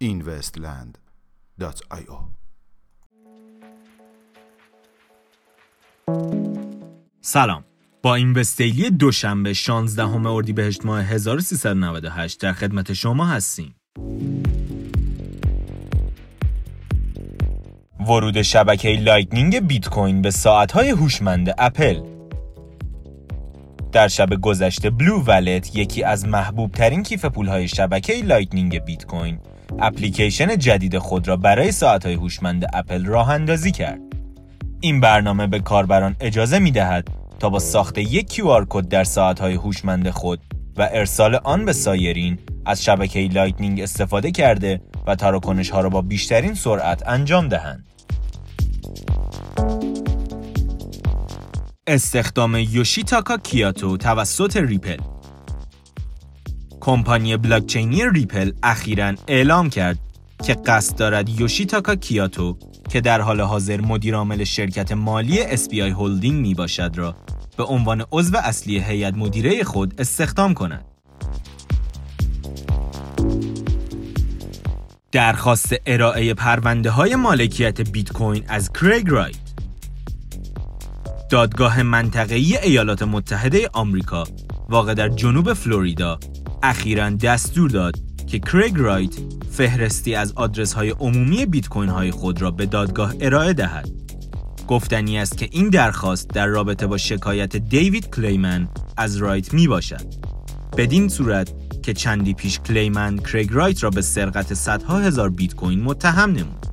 investland.io سلام. با Invest Daily دوشنبه 16 اردیبهشت ماه 1398 در خدمت شما هستیم. ورود شبکه Lightning بیت کوین به ساعت‌های هوشمند اپل در شب گذشته BlueWallet یکی از محبوب ترین کیف پولهای شبکه Lightning بیت کوین اپلیکیشن جدید خود را برای ساعت‌های هوشمند اپل راه اندازی کرد. این برنامه به کاربران اجازه می دهد تا با ساخت یک QR کد در ساعت‌های هوشمند خود و ارسال آن به سایرین از شبکه Lightning استفاده کرده و تراکنش ها را با بیشترین سرعت انجام دهند. استخدام یوشیتاکا کیتائو توسط ریپل کمپانی بلاکچینی ریپل اخیرا اعلام کرد که قصد دارد یوشیتاکا کیتائو که در حال حاضر مدیرعامل شرکت مالی SBI هولدینگ می باشد را به عنوان عضو اصلی هیئت مدیره خود استخدام کند. درخواست ارائه پرونده های مالکیت بیت کوین از کریگ رایت دادگاه منطقه‌ای ایالات متحده آمریکا واقع در جنوب فلوریدا اخیرا دستور داد که کریگ رایت فهرستی از آدرس های عمومی بیت کوین های خود را به دادگاه ارائه دهد. گفتنی است که این درخواست در رابطه با شکایت دیوید کلیمن از رایت می باشد. بدین صورت که چندی پیش کلیمن کریگ رایت را به سرقت صدها هزار بیت کوین متهم نمود.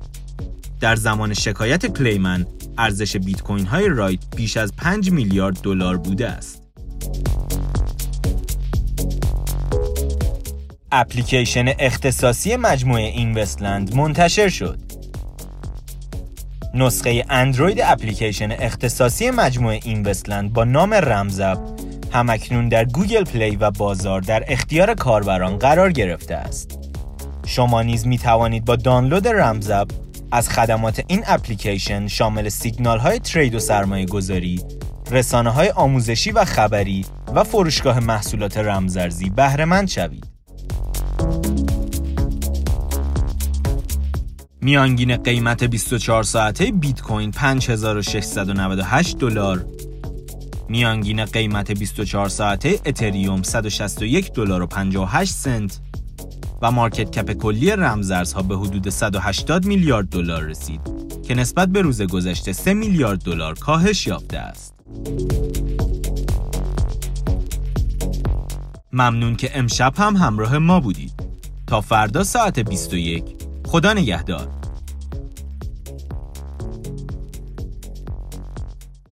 در زمان شکایت کلیمن ارزش بیت کوین های رایت بیش از 5 میلیارد دلار بوده است. اپلیکیشن اختصاصی مجموعه اینوستلند منتشر شد. نسخه اندروید اپلیکیشن اختصاصی مجموعه اینوستلند با نام رمزب هم‌اکنون در Google Play و بازار در اختیار کاربران قرار گرفته است. شما نیز می توانید با دانلود رمزب از خدمات این اپلیکیشن شامل سیگنال های trade و سرمایه گذاری، رسانه های آموزشی و خبری و فروشگاه محصولات رمزارزی بهره شوید. میانگین قیمت 24 ساعته بیت کوین 5698 دلار میانگین قیمت 24 ساعته اتریوم 161 دلار و 58 سنت و مارکت کپ کلی رمزارزها به حدود 180 میلیارد دلار رسید که نسبت به روز گذشته 3 میلیارد دلار کاهش یافته است. ممنون که امشب هم همراه ما بودید. تا فردا ساعت 21 خدا نگهدار